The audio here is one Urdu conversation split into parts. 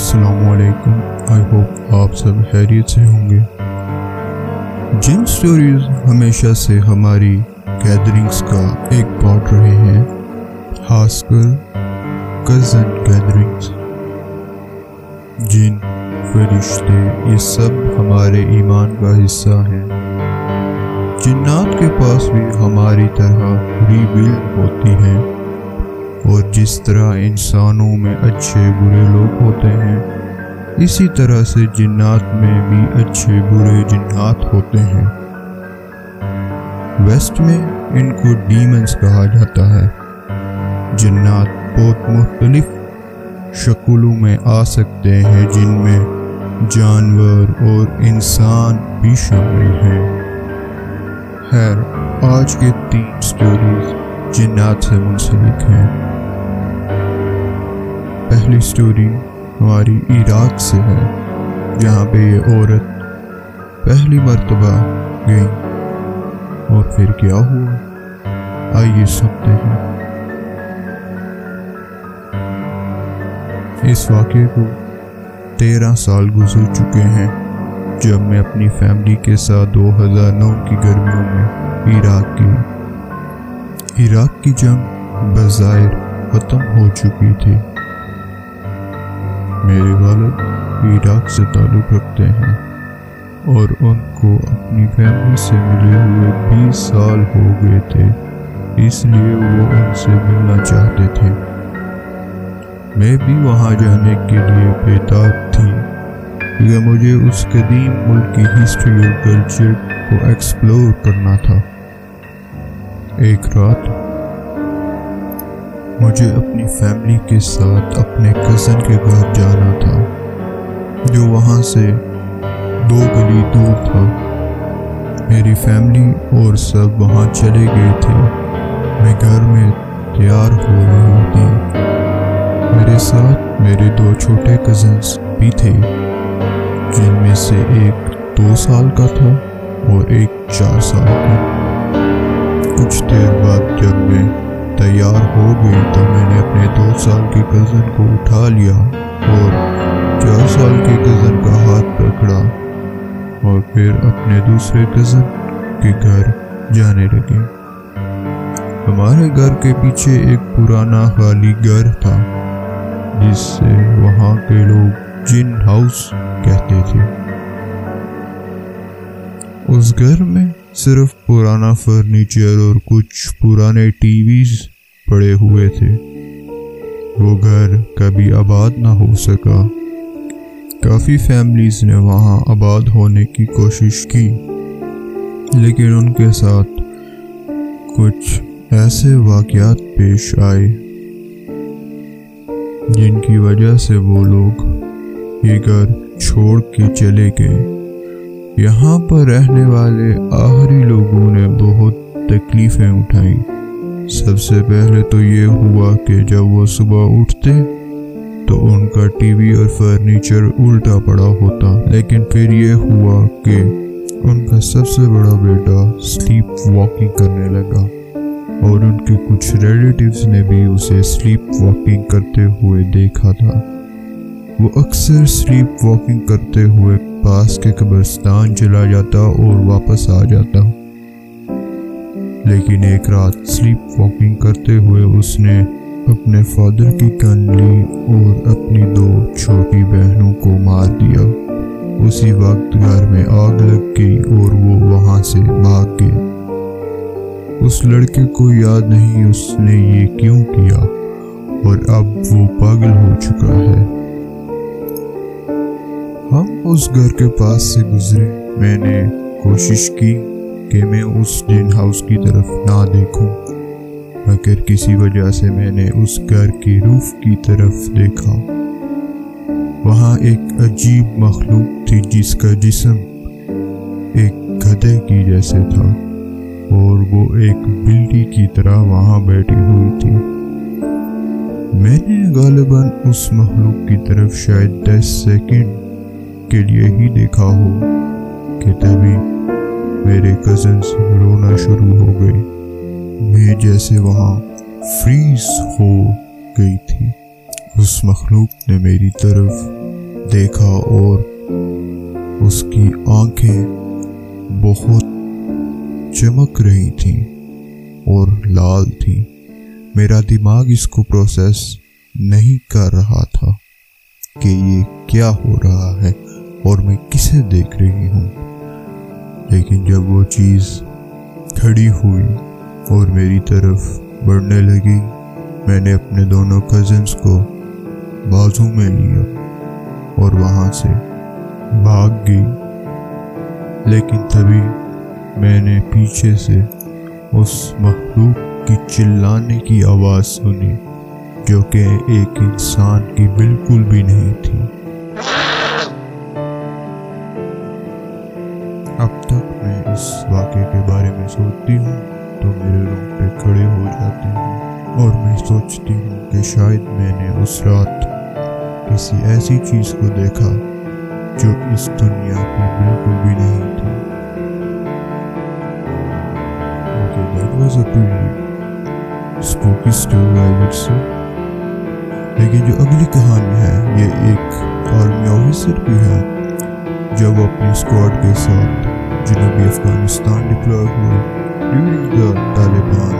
السلام علیکم۔ آئی ہوپ آپ سب خیریت سے ہوں گے۔ جن سٹوریز ہمیشہ سے ہماری گیدرنگز کا ایک پارٹ رہے ہیں، خاص کر کزن گیدرنگز جن فرشتے یہ سب ہمارے ایمان کا حصہ ہیں۔ جنات کے پاس بھی ہماری طرح ری ہوتی ہیں۔ اور جس طرح انسانوں میں اچھے برے لوگ ہوتے ہیں، اسی طرح سے جنات میں بھی اچھے برے جنات ہوتے ہیں۔ ویسٹ میں ان کو ڈیمنز کہا جاتا ہے۔ جنات بہت مختلف شکلوں میں آ سکتے ہیں، جن میں جانور اور انسان بھی شامل ہیں۔ خیر، آج کے تین سٹوریز جنات سے منسلک ہیں۔ پہلی سٹوری ہماری عراق سے ہے۔ جہاں پہ یہ عورت پہلی مرتبہ گئی۔ اور پھر کیا ہوا؟ آئیے سنتے ہیں اس واقعے کو تیرہ سال گزر چکے ہیں جب میں اپنی فیملی کے ساتھ دو ہزار نو کی گرمیوں میں عراق کی عراق کی جنگ بظاہر ختم ہو چکی تھی۔ میرے والد عراق سے تعلق رکھتے ہیں اور ان کو اپنی فیملی سے ملے ہوئے بیس سال ہو گئے تھے، اس لیے وہ ان سے ملنا چاہتے تھے۔ میں بھی وہاں جانے کے لیے بیدار تھی، کیونکہ مجھے اس قدیم ملک کی ہسٹری اور کلچر کو ایکسپلور کرنا تھا۔ ایک رات مجھے اپنی فیملی کے ساتھ اپنے کزن کے گھر جانا تھا، جو وہاں سے دو گلی دور تھا۔ میری فیملی اور سب وہاں چلے گئے تھے۔ میں گھر میں تیار ہو رہی تھی۔ میرے ساتھ میرے دو چھوٹے کزنس بھی تھے، جن میں سے ایک دو سال کا تھا اور ایک چار سال کا۔ کچھ دیر بعد جب میں تیار ہو گئی تو میں نے اپنے دو سال کے کزن کو اٹھا لیا اور چار سال کے کزن کا ہاتھ پکڑا اور پھر اپنے دوسرے کزن کے گھر جانے لگے ہمارے گھر کے پیچھے ایک پرانا خالی گھر تھا، جس سے وہاں کے لوگ جن ہاؤس کہتے تھے۔ اس گھر میں صرف پرانا فرنیچر اور کچھ پرانے ٹی ویز پڑے ہوئے تھے۔ وہ گھر کبھی آباد نہ ہو سکا۔ کافی فیملیز نے وہاں آباد ہونے کی کوشش کی، لیکن ان کے ساتھ کچھ ایسے واقعات پیش آئے جن کی وجہ سے وہ لوگ یہ گھر چھوڑ کے چلے گئے۔ یہاں پر رہنے والے آخری لوگوں نے بہت تکلیفیں اٹھائیں۔ سب سے پہلے تو یہ ہوا کہ جب وہ صبح اٹھتے تو ان کا ٹی وی اور فرنیچر الٹا پڑا ہوتا۔ لیکن پھر یہ ہوا کہ ان کا سب سے بڑا بیٹا سلیپ واکنگ کرنے لگا اور ان کے کچھ ریلیٹیوز نے بھی اسے سلیپ واکنگ کرتے ہوئے دیکھا تھا۔ وہ اکثر سلیپ واکنگ کرتے ہوئے پاس کے قبرستان چلا جاتا اور واپس آ جاتا۔ لیکن ایک رات سلیپ واکنگ کرتے ہوئے اس نے اپنے فادر کی کن لی اور اپنی دو چھوٹی بہنوں کو مار دیا۔ اسی وقت گھر میں آگ لگ گئی اور وہ وہاں سے بھاگ گئے۔ اس لڑکے کو یاد نہیں اس نے یہ کیوں کیا؟ اور اب وہ پاگل ہو چکا ہے۔ اس گھر کے پاس سے گزرے۔ میں نے کوشش کی کہ میں اس جن ہاؤس کی طرف نہ دیکھوں، مگر کسی وجہ سے میں نے اس گھر کی روف کی طرف دیکھا۔ وہاں ایک عجیب مخلوق تھی جس کا جسم ایک گدے کی جیسے تھا، اور وہ ایک بلڈی کی طرح وہاں بیٹھی ہوئی تھی۔ میں نے غالباً اس مخلوق کی طرف شاید دس سیکنڈ کے لیے ہی دیکھا ہو کہ تبھی میرے کزنس رونا شروع ہو گئے۔ میں جیسے وہاں فریز ہو گئی تھی۔ اس مخلوق نے میری طرف دیکھا اور اس کی آنکھیں بہت چمک رہی تھیں اور لال تھیں۔ میرا دماغ اس کو پروسیس نہیں کر رہا تھا کہ یہ کیا ہو رہا ہے۔ اور میں کسے دیکھ رہی ہوں۔ لیکن جب وہ چیز کھڑی ہوئی اور میری طرف بڑھنے لگی، میں نے اپنے دونوں کزنس کو بازو میں لیا اور وہاں سے بھاگ گئی۔ لیکن تبھی میں نے پیچھے سے اس مخلوق کی چلانے کی آواز سنی، جو کہ ایک انسان کی بالکل بھی نہیں تھی۔ واقعے کے بارے میں سوچتی ہوں تو میرے پہ کھڑے ہو جاتے ہیں اور میں سوچتی ہوں کہ شاید میں نے اس رات کسی ایسی چیز کو دیکھا جو اس دنیا میں بالکل بھی نہیں تھی۔ لیکن جو اگلی کہانی ہے یہ ایک آرمی آفیسر کی ہے جب وہ اپنی اسکواڈ کے ساتھ جنوبی افغانستان ڈپلوائے ہوئے ڈیورنگ دا طالبان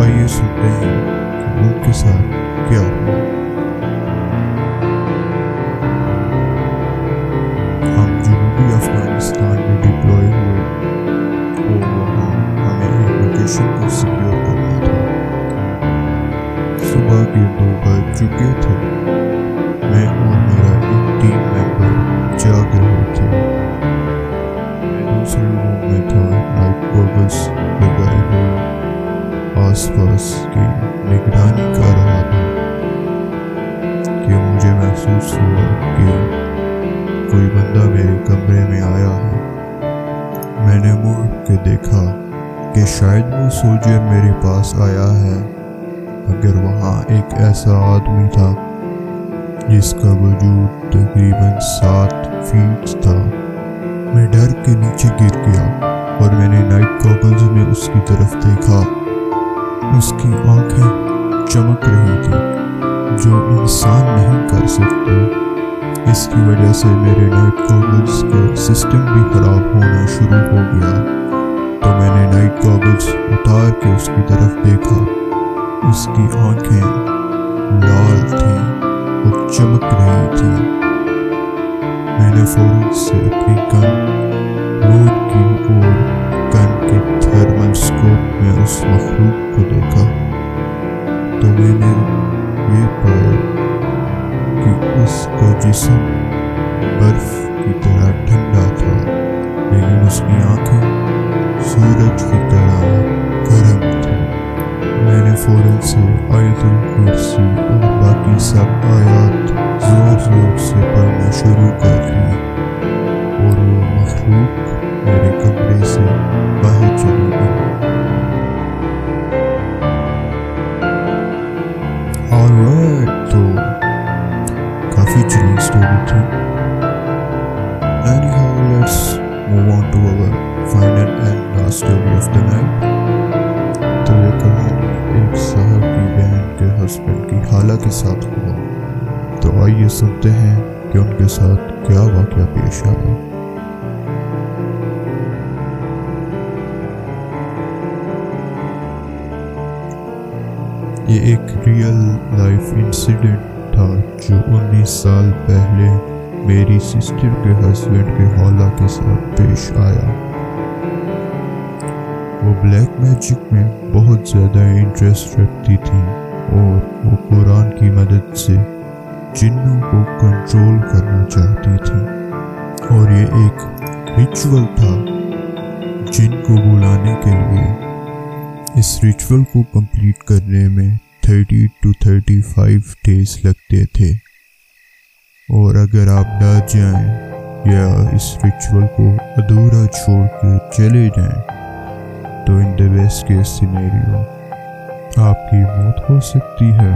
آئیے سنتے ہیں کہ ملک کے ساتھ کیا ہوا۔ کوئی بندہ میرے کمرے میں آیا ہے میں نے مڑ کے دیکھا کہ شاید وہ سولجر میرے پاس آیا ہے اگر وہاں ایک ایسا آدمی تھا جس کا وجود تقریباً سات فیٹ تھا۔ میں ڈر کے نیچے گر گیا اور میں نے نائٹ کاپلز میں اس کی طرف دیکھا۔ اس کی آنکھیں چمک رہی تھی جو انسان نہیں کر سکتے۔ اس کی وجہ سے میرے نائٹ گوگلز کا سسٹم بھی خراب ہونا شروع ہو گیا۔ تو میں نے نائٹ گوگلز اتار کے اس کی طرف دیکھا۔ اس کی آنکھیں لال تھیں اور چمک رہی تھیں۔ میں نے فوراً سے اپنی گن لوڈ کی اور گن کے تھرمل سکوپ میں اس مخلوق کو دیکھا۔ تو میں نے یہ پایا کہ اس کا جسم برف کی طرح ٹھنڈا تھا، لیکن اس کی آنکھیں سورج کی طرح گرم تھی میں نے فوراً سے آیت الکرسی اور باقی سب آیات زور زور سے پڑھنا شروع کر دی اور وہ مخلوق میرے کمرے سے باہر چلی featuring story 2. Anyhow, let's move on to our final and last story of the night. تو یہ کہانی ایک صاحب کی بہن کے ہسبینڈ کی خالہ کے ساتھ ہوا تو آئیے سنتے ہیں کہ ان کے ساتھ کیا واقعہ پیش آیا یہ ایک ریئل لائف انسیڈنٹ تھا جو انیس سال پہلے میری سسٹر کے ہسبینڈ کے حولہ کے ساتھ پیش آیا۔ وہ بلیک میجک میں بہت زیادہ انٹرسٹ رکھتی تھی اور وہ قرآن کی مدد سے جنوں کو کنٹرول کرنا چاہتی تھی اور یہ ایک ریچول تھا جن کو بلانے کے لیے اس ریچول کو کمپلیٹ کرنے میں thirty two thirty five days لگتے تھے۔ اور اگر آپ ڈر جائیں یا اس ریچول کو ادھورا چھوڑ کے چلے جائیں، تو ان دا بیسٹ کے سینیریو آپ کی موت ہو سکتی ہے۔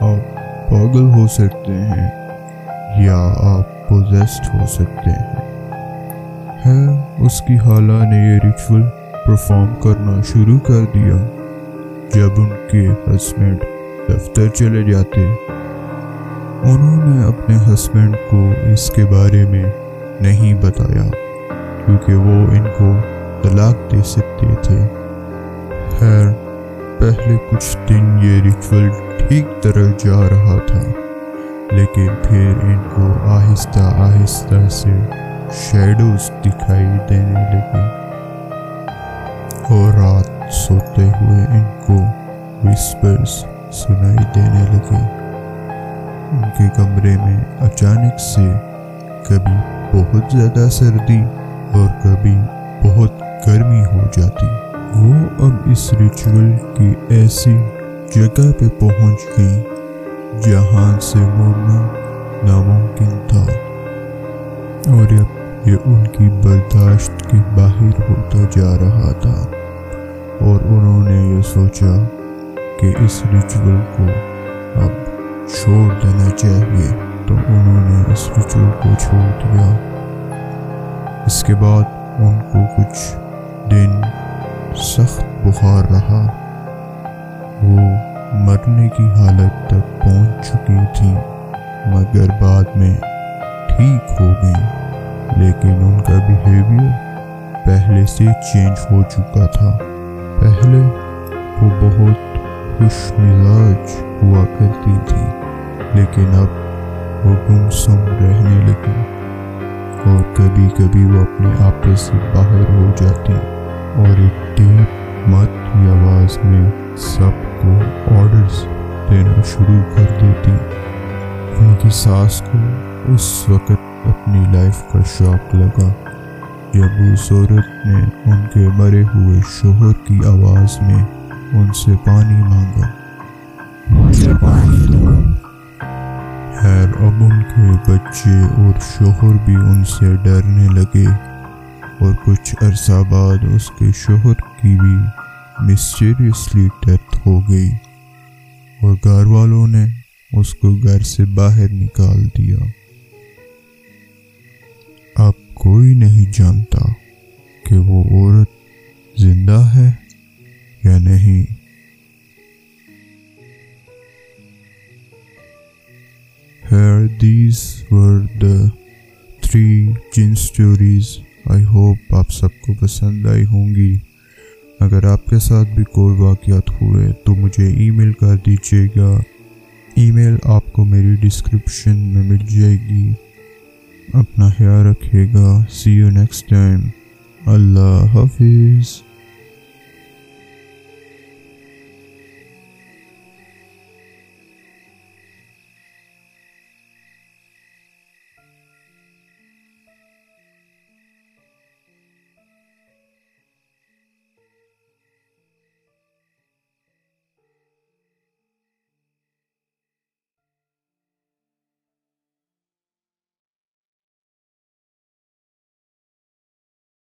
آپ پاگل ہو سکتے ہیں یا آپ پوزیسٹ ہو سکتے ہیں۔ ہے، اس کی حالہ نے یہ ریچول پرفارم کرنا شروع کر دیا۔ جب ان کے ہسبینڈ دفتر چلے جاتے، انہوں نے اپنے ہسبینڈ کو اس کے بارے میں نہیں بتایا، کیونکہ وہ ان کو طلاق دے سکتے تھے۔ خیر، پہلے کچھ دن یہ ریچول ٹھیک طرح جا رہا تھا، لیکن پھر ان کو آہستہ آہستہ سے شیڈوز دکھائی دینے لگے۔ اور رات سوتے ہوئے ان کو وسپرز سنائی دینے لگے ان کے کمرے میں اچانک سے کبھی بہت زیادہ سردی اور کبھی بہت گرمی ہو جاتی وہ اب اس ریچول کی ایسی جگہ پہ پہنچ گئی جہاں سے مڑنا ناممکن تھا اور اب یہ ان کی برداشت کے باہر ہوتا جا رہا تھا اور انہوں نے یہ سوچا کہ اس ریچول کو اب چھوڑ دینا چاہیے، تو انہوں نے اس ریچول کو چھوڑ دیا۔ اس کے بعد ان کو کچھ دن سخت بخار رہا۔ وہ مرنے کی حالت تک پہنچ چکی تھی مگر بعد میں ٹھیک ہو گئی لیکن ان کا بیہیویئر پہلے سے چینج ہو چکا تھا۔ پہلے وہ بہت خوش مزاج ہوا کرتی تھی، لیکن اب وہ گم سم رہنے لگی اور کبھی کبھی وہ اپنے آپس سے باہر ہو جاتی اور ایک ٹیپ مت کی آواز میں سب کو آرڈرز دینا شروع کر دیتی۔ ان کی ساس کو اس وقت اپنی لائف کا شوق لگا۔ جب اس نے ان کے مرے ہوئے شوہر کی آواز میں ان سے پانی مانگا۔ خیر، اب ان کے بچے اور شوہر بھی ان سے ڈرنے لگے اور کچھ عرصہ بعد اس کے شوہر کی بھی مسٹیریسلی ڈیتھ ہو گئی اور گھر والوں نے اس کو گھر سے باہر نکال دیا۔ کوئی نہیں جانتا کہ وہ عورت زندہ ہے یا نہیں۔ Here these were the three جن اسٹوریز آئی ہوپ آپ سب کو پسند آئی ہوں گی۔ اگر آپ کے ساتھ بھی کوئی واقعات ہوئے تو مجھے ای میل کر دیجیے گا۔ ای میل آپ کو میری ڈسکرپشن میں مل جائے گی۔ اپنا خیال رکھے گا. سی یو نیکسٹ ٹائم اللہ حافظ.